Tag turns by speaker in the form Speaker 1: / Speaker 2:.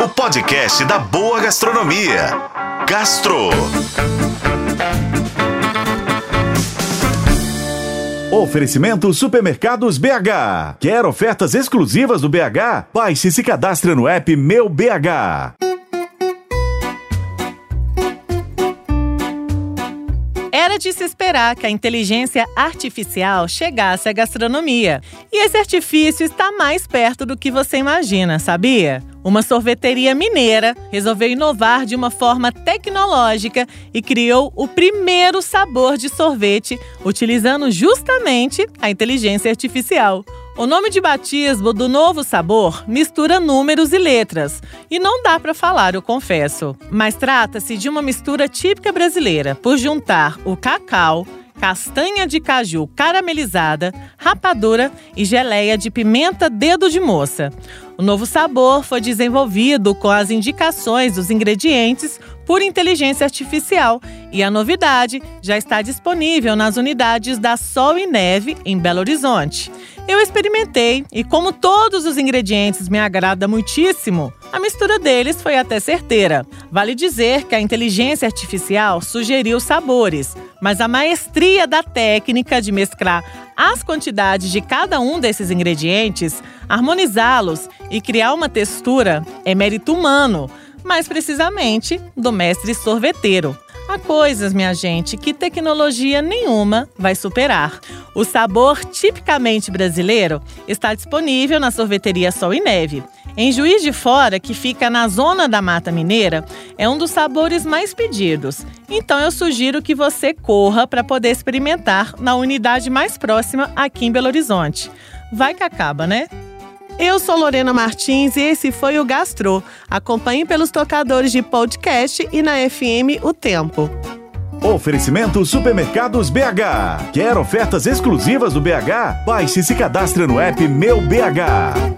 Speaker 1: o podcast da boa gastronomia. Gastro.
Speaker 2: Oferecimento Supermercados BH. Quer ofertas exclusivas do BH? Baixe e se cadastre no app Meu BH.
Speaker 3: De se esperar que a inteligência artificial chegasse à gastronomia. E esse artifício está mais perto do que você imagina, sabia? Uma sorveteria mineira resolveu inovar de uma forma tecnológica e criou o primeiro sabor de sorvete utilizando justamente a inteligência artificial. O nome de batismo do novo sabor mistura números e letras, e não dá para falar, eu confesso. Mas trata-se de uma mistura típica brasileira, por juntar o cacau, castanha de caju caramelizada, rapadura e geleia de pimenta dedo de moça. O novo sabor foi desenvolvido com as indicações dos ingredientes por inteligência artificial e a novidade já está disponível nas unidades da Sol e Neve em Belo Horizonte. Eu experimentei e, como todos os ingredientes me agrada muitíssimo, a mistura deles foi até certeira. Vale dizer que a inteligência artificial sugeriu sabores, mas a maestria da técnica de mesclar as quantidades de cada um desses ingredientes, harmonizá-los e criar uma textura é mérito humano, mais precisamente do mestre sorveteiro. Há coisas, minha gente, que tecnologia nenhuma vai superar. O sabor tipicamente brasileiro está disponível na sorveteria Sol e Neve. Em Juiz de Fora, que fica na zona da Mata Mineira, é um dos sabores mais pedidos. Então eu sugiro que você corra para poder experimentar na unidade mais próxima aqui em Belo Horizonte. Vai que acaba, né? Eu sou Lorena Martins e esse foi o Gastro. Acompanhe pelos tocadores de podcast e na FM O Tempo.
Speaker 2: Oferecimento Supermercados BH. Quer ofertas exclusivas do BH? Baixe e se cadastre no app Meu BH.